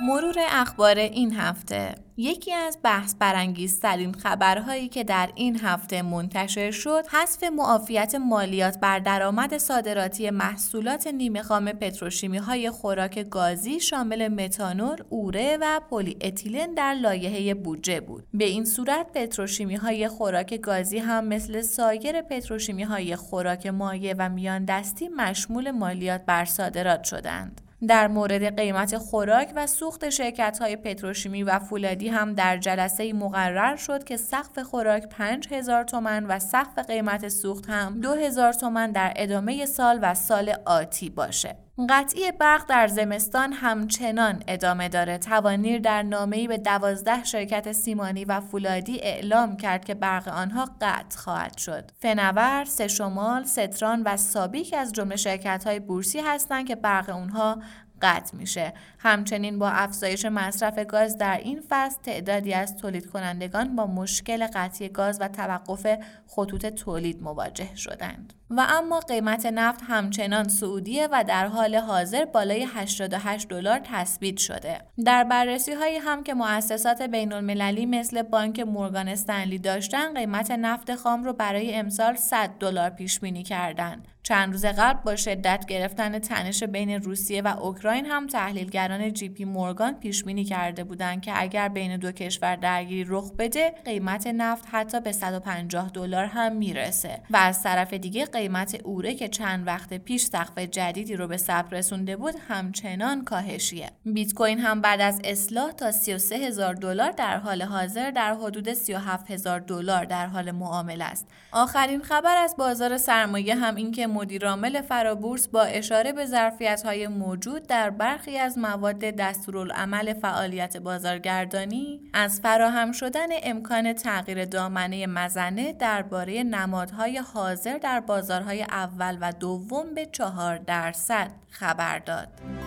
مرور اخبار این هفته یکی از بحث برانگیزترین خبرهایی که در این هفته منتشر شد حذف معافیت مالیات بر درآمد صادراتی محصولات نیمه خام پتروشیمی های خوراک گازی شامل متانول، اوره و پلی اتیلن در لایحه بودجه بود. به این صورت پتروشیمی های خوراک گازی هم مثل سایر پتروشیمی های خوراک مایع و میان دستی مشمول مالیات بر صادرات شدند. در مورد قیمت خوراک و سوخت شرکت های پتروشیمی و فولادی هم در جلسه مقرر شد که سقف خوراک 5000 تومن و سقف قیمت سوخت هم 2000 تومن در ادامه سال و سال آتی باشه. قطعی برق در زمستان همچنان ادامه داره. توانیر در نامه‌ای به دوازده شرکت سیمانی و فولادی اعلام کرد که برق آنها قطع خواهد شد. فنور، سشمال، ستران و سابیک از جمله شرکت های بورسی هستند که برق اونها قطع میشه همچنین با افزایش مصرف گاز در این فصل تعدادی از تولید کنندگان با مشکل قطعی گاز و توقف خطوط تولید مواجه شدند و اما قیمت نفت همچنان سعودیه و در حال حاضر بالای 88 دلار تثبیت شده. در بررسی هایی هم که مؤسسات بین المللی مثل بانک مورگان استنلی داشتن قیمت نفت خام رو برای امسال 100 دلار پیش بینی کردند. چند روز قبل با شدت گرفتن تنش بین روسیه و اوکراین هم تحلیلگران جی پی مورگان پیش بینی کرده بودند که اگر بین دو کشور درگیری رخ بده قیمت نفت حتی به 150 دلار هم می‌رسه. و از طرف دیگه قیمت اوره که چند وقت پیش سقف جدیدی رو به ثبت رسونده بود همچنان کاهشیه. بیت کوین هم بعد از اصلاح تا 33 هزار دلار در حال حاضر در حدود 37 هزار دلار در حال معامله است. آخرین خبر از بازار سرمایه هم این که مدیرعامل فرابورس با اشاره به ظرفیت‌های موجود در برخی از مواد دستورالعمل فعالیت بازارگردانی از فراهم شدن امکان تغییر دامنه مزنه درباره نمادهای حاضر در بازارهای اول و دوم به چهار درصد خبر داد.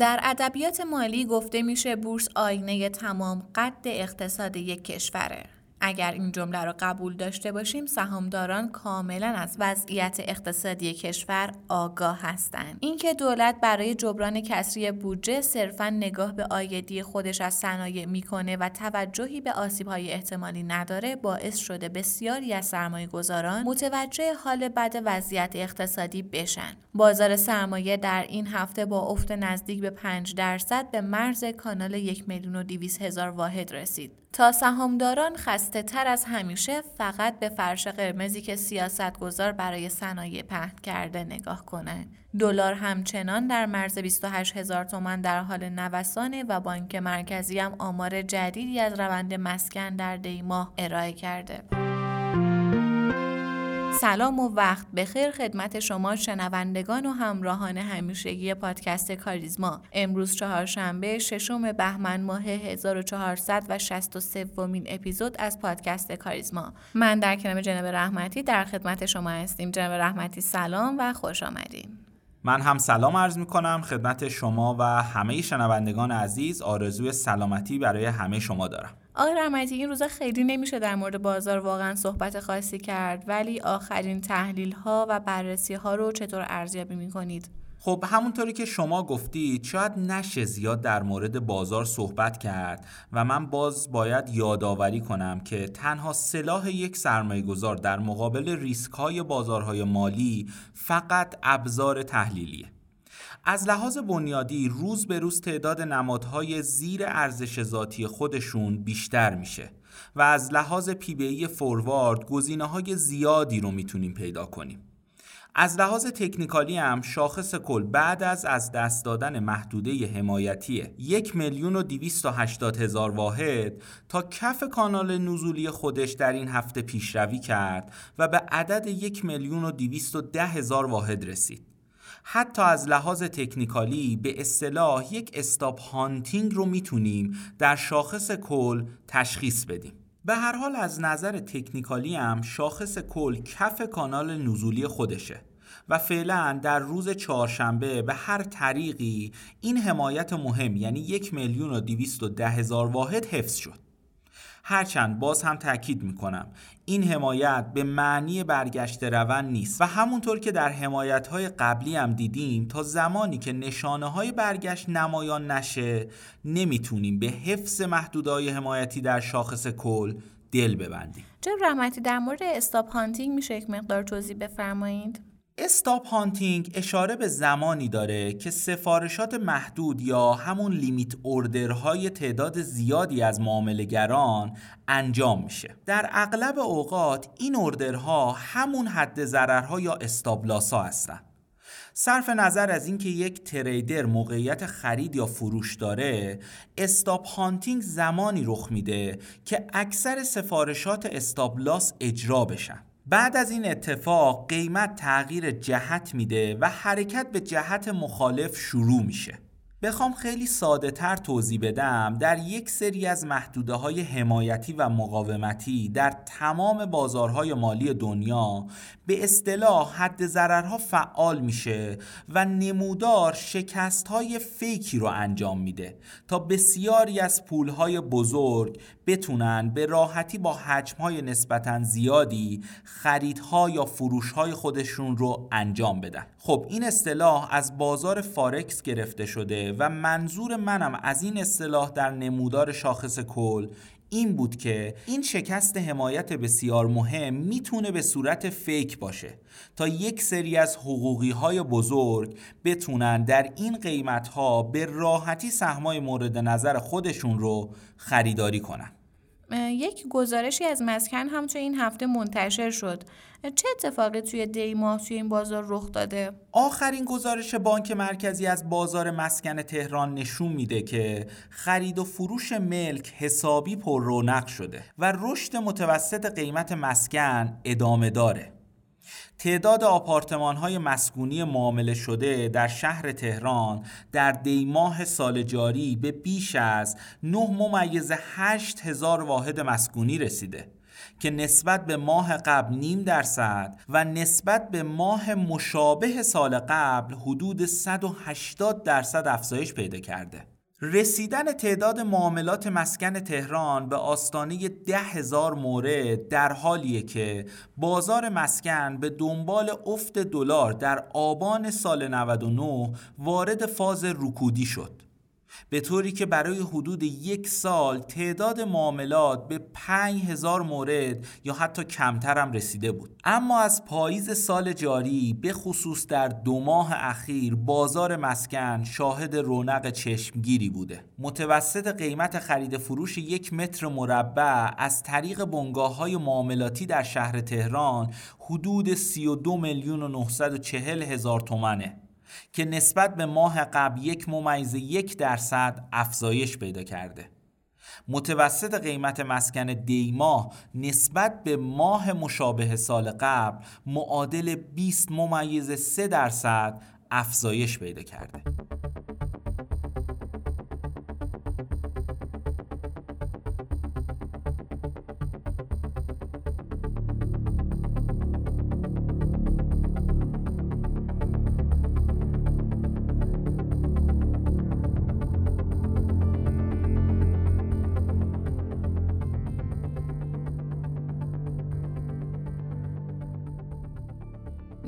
در ادبیات مالی گفته میشه بورس آینه تمام قد اقتصاد یک کشوره. اگر این جمله را قبول داشته باشیم سهامداران کاملا از وضعیت اقتصادی کشور آگاه هستند. اینکه دولت برای جبران کسری بودجه صرفا نگاه به آیدی خودش از صنایع می‌کنه و توجهی به آسیبهای احتمالی نداره باعث شده بسیاری از سرمایه گذاران متوجه حال بد وضعیت اقتصادی بشن. بازار سرمایه در این هفته با افت نزدیک به 5 درصد به مرز کانال یک میلیون و هزار واحد رسید. تا سهامداران خسته تر از همیشه فقط به فرش قرمزی که سیاست گذار برای صنایع پهن کرده نگاه کنند. دلار همچنان در مرز 28 هزار تومان در حال نوسانه و بانک مرکزی هم آمار جدیدی از روند مسکن در دیماه ارائه کرده. سلام و وقت بخیر خدمت شما شنوندگان و همراهان همیشگی پادکست کاریزما. امروز چهارشنبه ششم بهمن ماه 1463 ومین اپیزود از پادکست کاریزما. من در کنار جناب رحمتی در خدمت شما هستیم. جناب رحمتی سلام و خوش آمدیم من هم سلام عرض می کنم خدمت شما و همه شنوندگان عزیز آرزوی سلامتی برای همه شما دارم. آقای رحمتی این روزا خیلی نمیشه در مورد بازار واقعا صحبت خاصی کرد ولی آخرین تحلیل ها و بررسی ها رو چطور ارزیابی می کنید؟ خب همونطوری که شما گفتید شاید نشه زیاد در مورد بازار صحبت کرد و من باز باید یادآوری کنم که تنها سلاح یک سرمایه گذار در مقابل ریسک های بازارهای مالی فقط ابزار تحلیلیه از لحاظ بنیادی روز به روز تعداد نمادهای زیر ارزش ذاتی خودشون بیشتر میشه و از لحاظ پی فوروارد گزینه های زیادی رو می‌تونیم پیدا کنیم. از لحاظ تکنیکالی هم شاخص کل بعد از از دست دادن محدوده حمایتی یک میلیون و هزار واحد تا کف کانال نزولی خودش در این هفته پیشروی کرد و به عدد یک میلیون و ده هزار واحد رسید. حتی از لحاظ تکنیکالی به اصطلاح یک استاپ هانتینگ رو می‌تونیم در شاخص کل تشخیص بدیم. به هر حال از نظر تکنیکالی هم شاخص کل کف کانال نزولی خودشه و فعلا در روز چهارشنبه به هر طریقی این حمایت مهم یعنی یک میلیون و ده هزار واحد حفظ شد. هرچند باز هم تاکید می‌کنم. این حمایت به معنی برگشت روند نیست و همونطور که در حمایت های قبلی هم دیدیم تا زمانی که نشانه های برگشت نمایان نشه نمی‌تونیم به حفظ محدودهای حمایتی در شاخص کل دل ببندیم. جناب رحمتی در مورد استاپ هانتینگ میشه یک مقدار توضیح بفرمایید؟ استاپ هانتینگ اشاره به زمانی داره که سفارشات محدود یا همون لیمیت اوردرهای تعداد زیادی از معاملهگران انجام میشه. در اغلب اوقات این اوردرها همون حد ضررها یا استابلاسا هستن. صرف نظر از اینکه یک تریدر موقعیت خرید یا فروش داره استاپ هانتینگ زمانی رخ میده که اکثر سفارشات استابلاس اجرا بشن. بعد از این اتفاق قیمت تغییر جهت میده و حرکت به جهت مخالف شروع میشه. بخوام خیلی ساده تر توضیح بدم. در یک سری از محدوده های حمایتی و مقاومتی در تمام بازارهای مالی دنیا به اصطلاح حد ضررها فعال میشه و نمودار شکست های فیکی رو انجام میده تا بسیاری از پول های بزرگ بتونن به راحتی با حجم های نسبتا زیادی خریدها یا فروشهای خودشون رو انجام بدن. خب این اصطلاح از بازار فارکس گرفته شده و منظور منم از این اصطلاح در نمودار شاخص کل این بود که این شکست حمایت بسیار مهم می‌تونه به صورت فیک باشه تا یک سری از حقوقی های بزرگ بتونن در این قیمت ها به راحتی سهمای مورد نظر خودشون رو خریداری کنن. یک گزارشی از مسکن هم توی این هفته منتشر شد چه اتفاقی توی دی ماه توی این بازار رخ داده؟ آخرین گزارش بانک مرکزی از بازار مسکن تهران نشون میده که خرید و فروش ملک حسابی پر رونق شده و رشد متوسط قیمت مسکن ادامه داره. تعداد آپارتمان های مسکونی معامله شده در شهر تهران در دیماه سال جاری به بیش از 9 ممیز 8 هزار واحد مسکونی رسیده که نسبت به ماه قبل نیم درصد و نسبت به ماه مشابه سال قبل حدود 180 درصد افزایش پیدا کرده. رسیدن تعداد معاملات مسکن تهران به آستانه ده هزار مورد در حالیه که بازار مسکن به دنبال افت دلار در آبان سال 99 وارد فاز رکودی شد. به طوری که برای حدود یک سال تعداد معاملات به 5000 مورد یا حتی کمتر هم رسیده بود. اما از پاییز سال جاری به خصوص در دو ماه اخیر بازار مسکن شاهد رونق چشمگیری بوده. متوسط قیمت خرید فروش یک متر مربع از طریق بنگاه های معاملاتی در شهر تهران حدود 32 میلیون و 940 هزار تومنه. که نسبت به ماه قبل یک ممیز یک درصد افزایش پیدا کرده. متوسط قیمت مسکن دیما نسبت به ماه مشابه سال قبل معادل 20 ممیز 3 درصد افزایش پیدا کرده.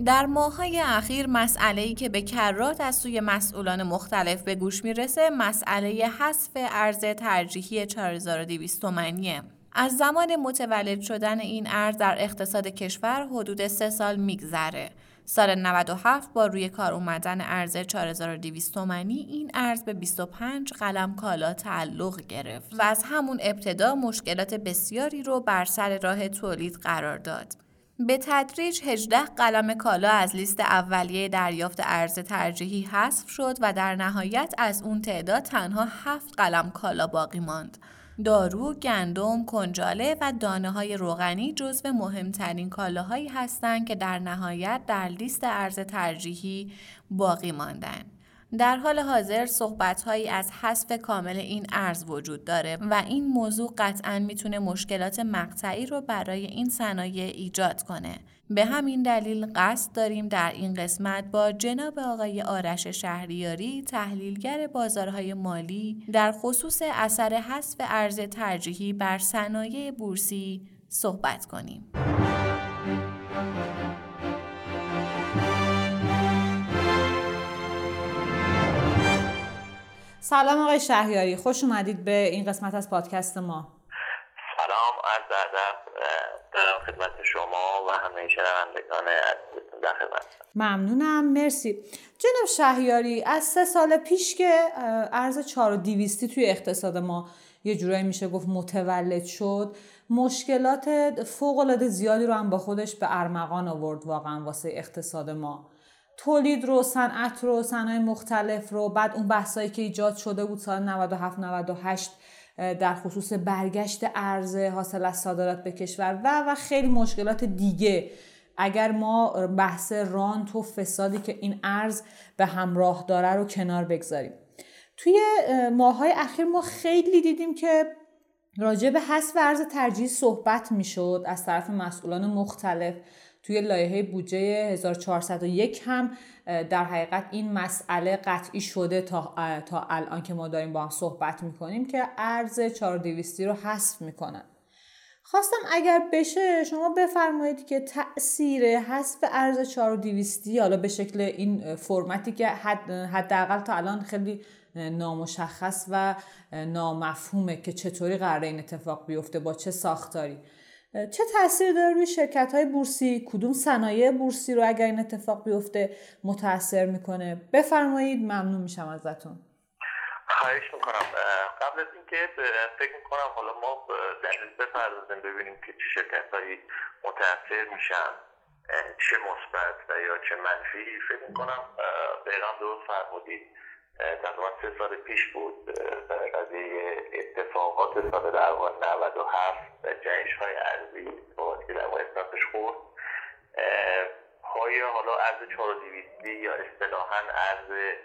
در ماهای اخیر مسئله که به کرات از سوی مسئولان مختلف به گوش می‌رسه مسئله حذف ارز ترجیحی 4200 تومنیه. از زمان متولد شدن این ارز در اقتصاد کشور حدود سه سال میگذره. سال 97 با روی کار اومدن ارز 4200 تومانی این ارز به 25 قلم کالا تعلق گرفت و از همون ابتدا مشکلات بسیاری رو بر سر راه تولید قرار داد. به تدریج 18 قلم کالا از لیست اولیه دریافت ارز ترجیحی حذف شد و در نهایت از اون تعداد تنها 7 قلم کالا باقی ماند. دارو، گندم، کنجاله و دانه های روغنی جزو مهمترین کالاهایی هستند که در نهایت در لیست ارز ترجیحی باقی ماندن. در حال حاضر صحبتهایی از حذف کامل این ارز وجود داره و این موضوع قطعا می‌تونه مشکلات مقطعی رو برای این صنایع ایجاد کنه. به همین دلیل قصد داریم در این قسمت با جناب آقای آرش شهریاری تحلیلگر بازارهای مالی در خصوص اثر حذف ارز ترجیحی بر صنایع بورسی صحبت کنیم. سلام آقای شهریاری خوش اومدید به این قسمت از پادکست ما. سلام از ادب دارم خدمت شما و همه شنوندگان عزیزتون در خدمت. ممنونم مرسی. جناب شهریاری از سه سال پیش که ارز 4 دیویستی توی اقتصاد ما یه جورایی میشه گفت متولد شد مشکلات فوق العاده زیادی رو هم با خودش به ارمغان آورد واقعا واسه اقتصاد ما. تولید رو صنعت رو صنایع مختلف رو بعد اون بحثایی که ایجاد شده بود سال 97 98 در خصوص برگشت ارز حاصل از صادرات به کشور و و خیلی مشکلات دیگه. اگر ما بحث رانت و فسادی که این ارز به همراه داره رو کنار بگذاریم. توی ماهای اخیر ما خیلی دیدیم که راجع به حذف ارز ترجیح صحبت می‌شد از طرف مسئولان مختلف. توی لایحه بودجه 1401 هم در حقیقت این مسئله قطعی شده تا, تا الان که ما داریم با هم صحبت می‌کنیم که ارز 4200 رو حذف می‌کنن. خواستم اگر بشه شما بفرمایید که تاثیر حذف ارز 4200 حالا به شکل این فرمتی که حد حداقل تا الان خیلی نامشخص و نامفهومه که چطوری قراره این اتفاق بیفته با چه ساختاری. چه تاثیر داره روی شرکت های بورسی؟ کدوم صنایع بورسی رو اگر این اتفاق بیفته متاثر می‌کنه؟ بفرمایید ممنون میشم ازتون. خواهش می‌کنم. قبل از اینکه فکر می‌کنم حالا ما دلیل بپردازیم ببینیم که چه شرکت هایی متاثر میشن چه مثبت و یا چه منفی. فکر می‌کنم دقیقا درست فرمودید. تقریبا سه سال پیش بود قضیه اتفاقات سال در واقع 97 و جنش های ارزی که در اسنافش خورد. پای حالا ارز 4200 یا اصطلاحا ارز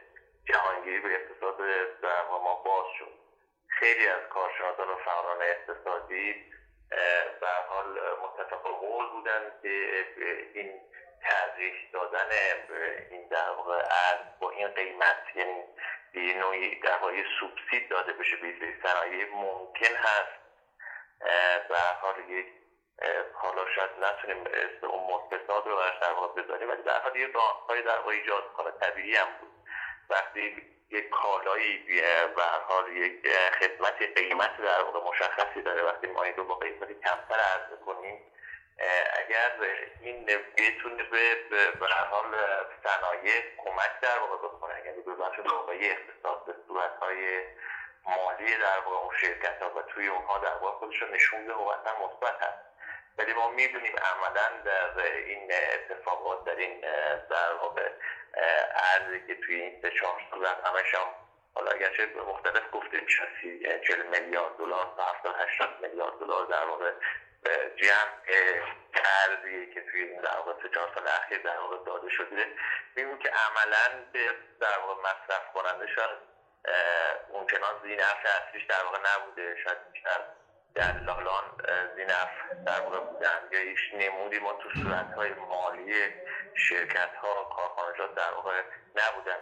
جهانگیری به اقتصاد در ما باز شد. خیلی از کارشناسان و فعالان اقتصادی به حال متفق قول بودن که این تغییر دادن این در واقع ارز با این قیمت یعنی یه نوعی در واقع سوبسید داده بشه به صنایع ممکن هست. به حال یک حالا شاید نتونیم اون مستثاد رو در واقع بذاریم ولی در حال یه راههای در واقع ایجاد کنه طبیعی هم بود. وقتی یک کالایی به حال یک خدمت قیمت در واقع مشخصی داره وقتی ما این رو با قیمت کمتر عرضه کنیم اگر این بتونه به به حال صنایع کمک در واقع بکنه یعنی به بخش واقعی اقتصاد به صورتهای مالی در واقع اون شرکت ها و توی اونها در واقع خودش رو نشون بده و مثبت هست. ولی ما می‌دونیم عملا در این اتفاقات در این در واقع ارزی که توی این سه چهار سال همش هم حالا اگرچه مختلف گفته میشه چل میلیارد دلار تا هفتاد هشتاد میلیارد دلار در واقع جمع ارزی که توی این در واقع سه چهار سال اخیر در واقع داده شده. می‌بینیم که عملا در واقع مصرف کننده شاید اونچنان زینف اصلیش در واقع نبوده. شاید بیشتر دلالان زینف در واقع بودن. یا ایش نمودی ما تو صورت های مالی شرکت ها کارخانجات در واقع نبودن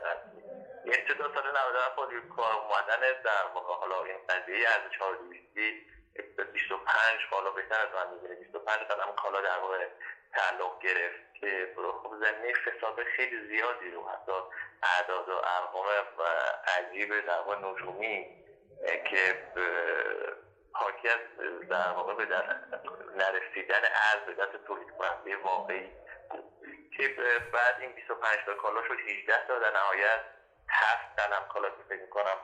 ابتدا سال 97 با کار اومدن در واقع حالا این قضیه از 420 25 حالا بهتر از من می‌دونه 25 قدم کالا در واقع تعلق گرفت که خب زمینه فساد خیلی زیادی رو حتی اعداد و ارقام عجیب در واقع نجومی که حاکی از در واقع به نرسیدن ارز به دست تولید کننده واقعی که بعد این 25 تا کالا شد 18 تا در نهایت هفت قلم کالا که فکر می‌کنم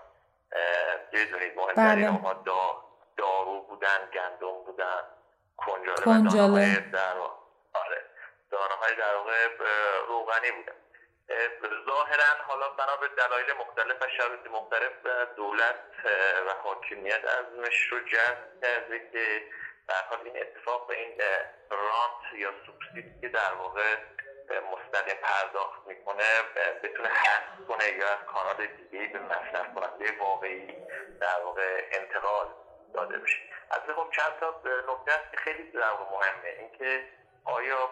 بدونید مهمترین بله. دا دارو بودن گندم بودن کنجاله, کنجاله. در آره. دانه های در واقع روغنی بودن. ظاهرا حالا بنا به دلایل مختلف و شرایط مختلف دولت و حاکمیت ازمش رو جذب کرده که در حال این اتفاق به این رانت یا سوبسید که در واقع مستقیم پرداخت می‌کنه بتونه حذف کنه یا از کانال دیگه به مصرف کننده واقعی در واقع انتقال داده بشه. از خب چند تا نکته که خیلی در مهمه. اینکه آیا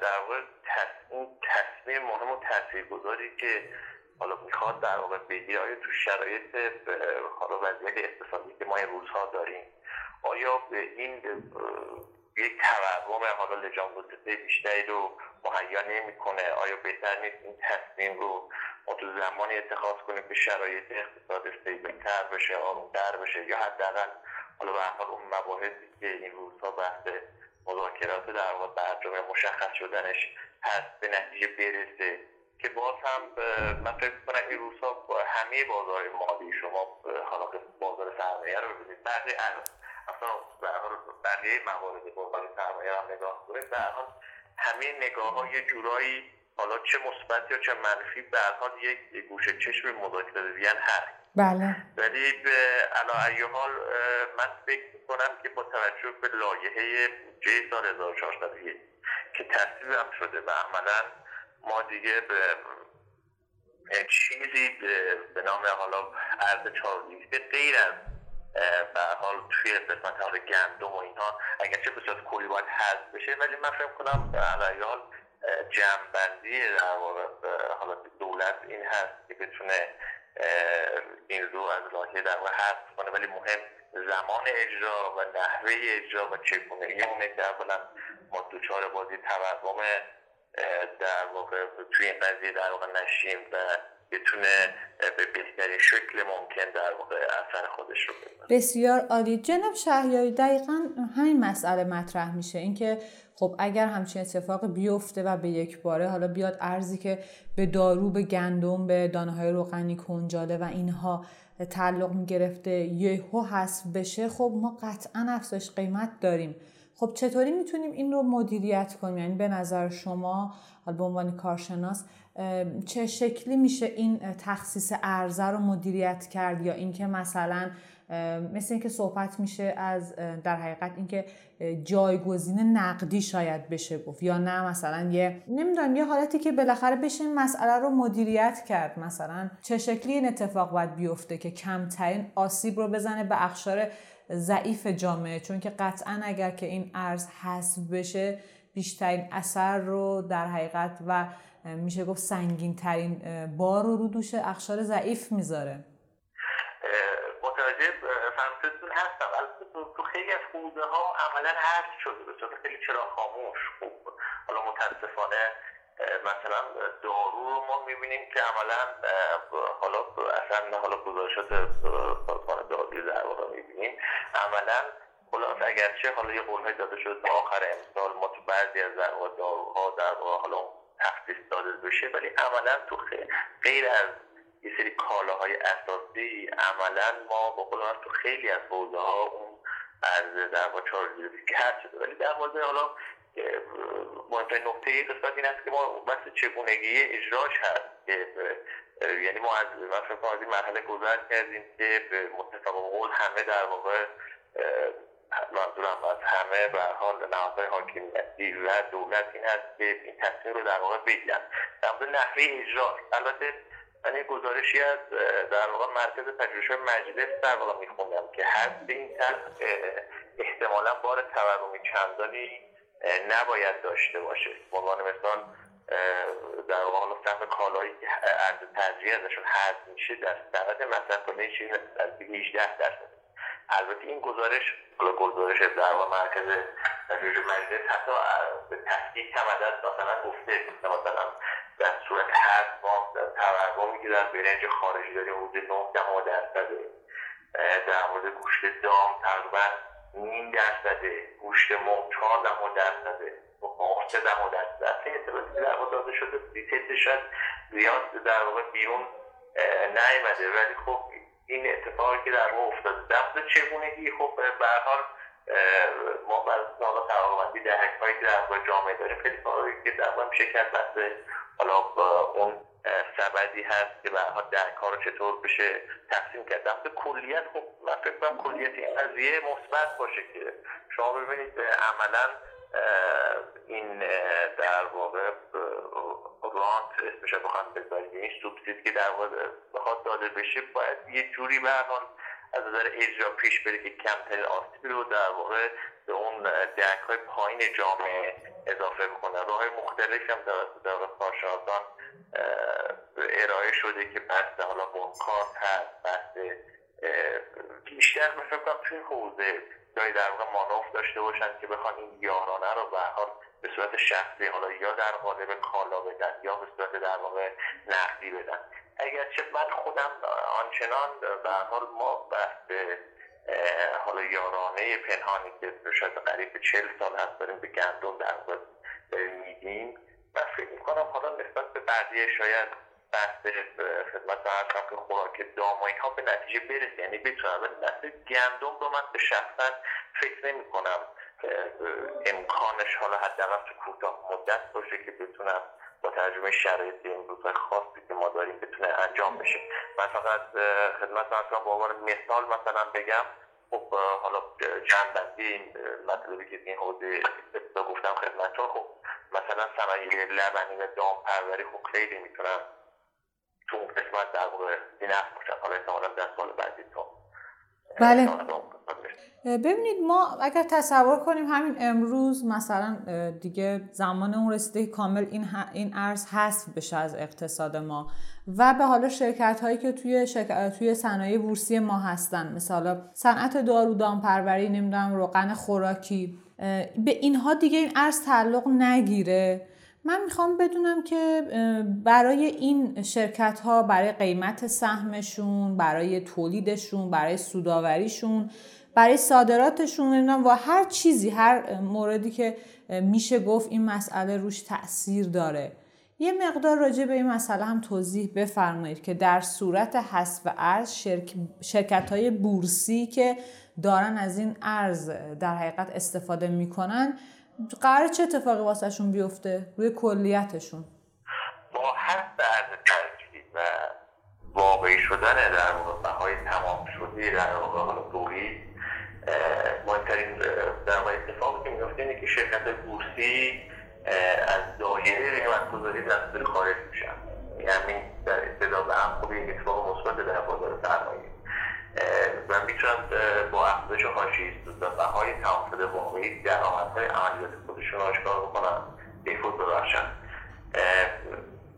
در واقع تصمیم تصمیم مهم و تاثیرگذاری که حالا می‌خواد در واقع بگیره آیا تو شرایط حالا وضعیت اقتصادی که ما این روزها داریم آیا به این یک تورم حالا لجام بیشتری رو مهیا نمی‌کنه؟ آیا بهتر نیست این تصمیم رو ما تو زمانی اتخاذ کنیم که شرایط اقتصاد استیبلتر بشه آرومتر بشه یا حداقل حالا به اون مباحثی که این روزها بحث مذاکرات در واقع برجام مشخص شدنش هست به نتیجه برسه. که باز هم من فکر کنم این روزها همه بازار مالی شما حالا بازار سرمایه رو ببینید بعضی اصلا بقیه موارد بازار سرمایه رو نگاه کنید به حال همه نگاه ها جورایی حالا چه مثبت یا چه منفی به حال یک گوشه چشم مذاکره هست. بله. ولی به علا حال من فکر کنم که با توجه به لایحه بودجه سال 1401 که تصویب هم شده و عملا ما دیگه به چیزی به نام حالا ارز چهاردیسته غیر از به حال توی قسمت حال گندم و اینها اگرچه به صورت کلی باید حذف بشه ولی من فکر کنم به حال جمعبندی در واقع حالا دولت این هست که بتونه این رو از لایحه در واقع حذف کنه ولی مهم زمان اجرا و نحوه اجرا و چگونگی اونه که اولا ما دوچار بازی تورم در واقع توی این قضیه در واقع نشیم و بتونه به بهترین شکل ممکن در واقع اثر خودش رو بسیار عالی. جناب شهریاری دقیقا همین مسئله مطرح میشه. اینکه خب اگر همچین اتفاق بیفته و به یک باره حالا بیاد ارزی که به دارو به گندم به دانه های روغنی کنجاله و اینها تعلق می‌گرفته یهو حذف بشه خب ما قطعا افزایش قیمت داریم. خب چطوری می‌تونیم این رو مدیریت کنیم؟ یعنی به نظر شما به عنوان کارشناس چه شکلی میشه این تخصیص ارزه رو مدیریت کرد یا اینکه مثلا مثل اینکه صحبت میشه از در حقیقت اینکه جایگزین نقدی شاید بشه گفت یا نه. مثلا یه نمی‌دونم یه حالتی که بالاخره بشه مسئله رو مدیریت کرد. مثلا چه شکلی این اتفاق باید بیفته که کمترین آسیب رو بزنه به اخشار ضعیف جامعه؟ چون که قطعا اگر که این ارز حذف بشه بیشترین اثر رو در حقیقت و میشه گفت سنگین ترین بار رو رو دوش اخشار ضعیف می‌ذاره. حوزه ها عملا حذف شده به صورت خیلی چرا خاموش خوب. حالا متاسفانه مثلا دارو رو ما می‌بینیم که عملا حالا اصلا حالا گزارشات سازمان داروی در واقع می‌بینیم. عملا خلاص اگرچه حالا یه قولهای داده شد آخر امسال ما تو بعضی از در داروها در حالا تخصیص داده بشه ولی عملا تو غیر از یه سری کالاهای اساسی عملا ما با قول تو خیلی از حوزه ها اون از در واقع کرد شده. ولی در مورد حالا مهمترین نقطه قسمت این است که ما بحث چگونگی اجراش هست که یعنی ما از من از این مرحله گذر کردیم که به متفق قول همه در واقع منظورم از همه به حال نهادهای حاکمیتی و دولت این هست که این تصمیم رو در واقع بگیرن. در مورد نحوه اجرا البته من یک گزارشی از در واقع مرکز پژوهش مجلس در واقع میخوندم که هست این طرح احتمالا بار تورمی چندانی نباید داشته باشه. عنوان مثال در واقع حالا سهم کالایی که ارز ترجیح ازشون حذف میشه در سبد مصرف کننده چیزی نزدیک 18 درصد. البته این گزارش گزارش در واقع مرکز پژوهش مجلس حتی به تصدیق هم مثلا گفته مثلا در صورت هر ما تورمی که در برنج خارجی داریم حدود 9 دهم درصد. در مورد گوشت دام تقریبا نیم درصد. گوشت مرغ 4 دهم درصد. مرغ 3 دهم درصد. اطلاعاتی در واقع داده شده. دیتیلش شاید زیاد در واقع بیرون نیامده ولی خب این اتفاقی که در ما افتاده در چگونگی خب به حال ما بعد حالا توانمندی در هایی که در جامعه داریم خیلی کارهایی که در واقع میشه کرد حالا اون سبدی هست که برها درک ها رو چطور بشه تقسیم کرد. در کلیت خب من فکر کنم کلیت این قضیه مثبت باشه که شما ببینید عملا این در واقع رانت اسمش بخوام بذاریم. این سوبسید که در واقع بخواد داده بشه باید یه جوری به از نظر اجرا پیش بره که کمترین آسیبی رو در واقع به اون درک های پایین جامعه اضافه بکنه راه مختلف هم در کارشناسان ارائه شده که بحث حالا کارت هست بحث بیشتر مثل کنم توی حوزه جایی در واقع مانوف داشته باشن که بخوان این یارانه رو به حال به صورت شخصی حالا یا در قالب کالا بدن یا به صورت در واقع نقدی بدن اگرچه من خودم آنچنان به حال ما بحث حالا یارانه پنهانی که شاید قریب به چل سال هست داریم به گندم در واقع میدیم من فکر می‌کنم حالا نسبت به بعدی شاید بحث خدمت هستم که خوراک دام و اینها به نتیجه برسه. یعنی بتونم ولی بحث گندم رو من به شخصا فکر نمی کنم امکانش حالا حداقل تو کوتاه مدت باشه که بتونم با ترجمه شرایط این روزهای خاصی که ما داریم بتونه انجام بشه. من فقط خدمت هستم با عنوان مثال مثلا بگم خب حالا بندی این مطلبی که این حوزه گفتم خدمتتون خب مثلا صنایع لبنی و دام پروری خب خیلی می‌تونن تو اون قسمت در واقع نفت باشن. حالا احتمالا در سال بعدی تو بله. ببینید ما اگر تصور کنیم همین امروز مثلا دیگه زمان اون رسیده کامل این, این ارز حذف بشه از اقتصاد ما و به حالا شرکت هایی که توی توی صنایع بورسی ما هستن مثلا صنعت دارو دامپروری نمی‌دونم روغن خوراکی به اینها دیگه این ارز تعلق نگیره. من می‌خوام بدونم که برای این شرکت ها برای قیمت سهمشون برای تولیدشون برای سوداوریشون برای صادراتشون و هر چیزی هر موردی که میشه گفت این مسئله روش تاثیر داره. یه مقدار راجع به این مسئله هم توضیح بفرمایید که در صورت حذف ارز شرک... شرکت های بورسی که دارن از این ارز در حقیقت استفاده می‌کنن قرار چه اتفاقی واسهشون بیفته؟ روی کلیتشون. با هر ارز و واقعی شدن در واقع بهای تمام شده در واقع مهمترین در واقع اتفاقی که میفته اینه که شرکت بورسی از دایره قیمت گذاری در خارج میشن یعنی در ابتدا به هم خوبی اتفاق مثبت در بازار سرمایه. و می‌تونن با افزایش حاشیه و بهای تمام شده واقعی درآمدهای عملیات خودشون آشکار بکنن بیفوت ببخشن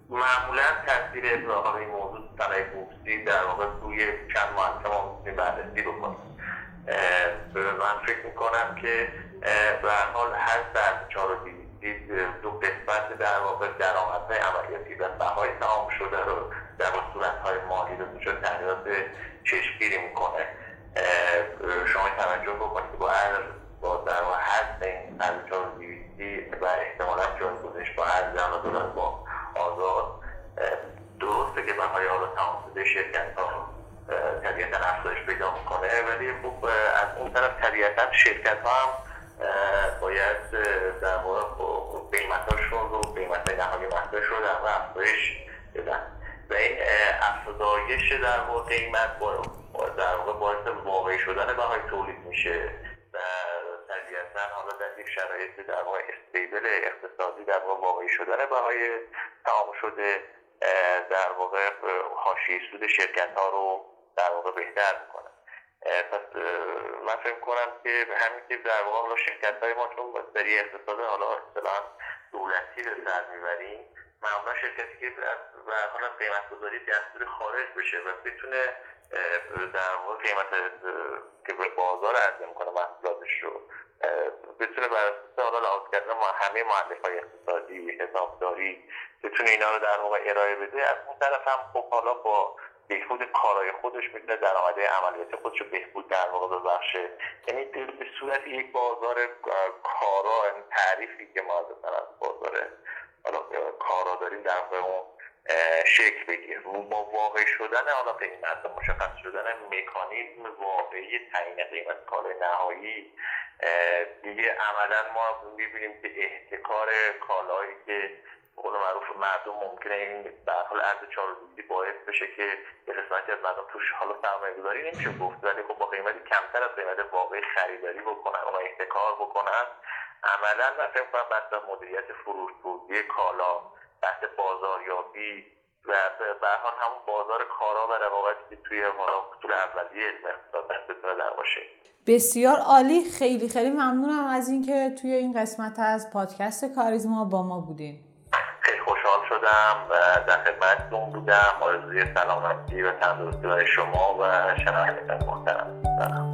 معمولا تاثیر ابراهام این موضوع صنایع بورسی در واقع روی چند معلفه ما می‌تونیم بررسی بکنیم من فکر می‌کنم که به حال هر در چهار و دو قسمت در واقع درآمدهای عملیاتی و بهای تمام شده رو در صورتهای مالی رو دچار تغییرات چشمگیری می‌کنه شما توجه بکنید که با هر با در واقع حد این از چهار و احتمالا جایگزینش با هر زن دلار با آزاد درسته که بهای حالا تمام شده شرکت ها طبیعتا افزایش پیدا می‌کنه ولی خب از اون طرف طبیعتا شرکت ها هم باید در واقع قیمتاشون رو قیمت نهایی محصولش رو در واقع افزایش بدن و این افزایش در واقع قیمت در واقع باعث واقعی شدن بهای تولید میشه و طبیعتا حالا در یک شرایط در واقع استیبل اقتصادی در واقع واقعی تمام شده در واقع حاشیه سود شرکت ها رو در واقع بهتر می‌کنه. پس من فکر کنم که همین که در واقع شرکت های ما چون سری اقتصاد حالا اصطلاحا دولتی به سر می‌بریم معمولا شرکتی که و حالا قیمت گذاری دستور خارج بشه و بتونه در واقع قیمت که به بازار عرضه می‌کنه محصولاتش رو بتونه بر اساس حالا لحاظ کردن ما همه معلف های اقتصادی حسابداری بتونه اینا رو در واقع ارائه بده. از اون طرف هم خب حالا با بهبود کارهای خودش می‌تونه درآمده عملیات خودش رو بهبود در واقع ببخشه. یعنی به صورت یک بازار کارا یعنی تعریفی که ما از بازار حالا کارا داریم در واقع اون شکل بگیر رو با واقع شدن حالا قیمت مشخص شدن مکانیزم واقعی تعیین قیمت کالای نهایی دیگه عملا ما می‌بینیم که احتکار کالایی که قول معروف مردم ممکنه این به حال ارز چهارروزی باعث بشه که یه قسمتی از مردم توش حالا سرمایه گذاری نمیشه گفت ولی خب با قیمتی کمتر از قیمت واقعی خریداری بکنن اون احتکار بکنن. عملا من فکر کنم بحث مدیریت فروشگویی کالا بحث بازاریابی و به حال همون بازار کارا و رقابتی که توی طول اولیه اقتصاد بتونه در باشه بسیار عالی. خیلی خیلی ممنونم از اینکه توی این قسمت از پادکست کاریزما با ما بودین. خیلی خوشحال شدم و در خدمتتون بودم. آرزوی سلامتی و تندرستی برای شما و شنوندگان محترم.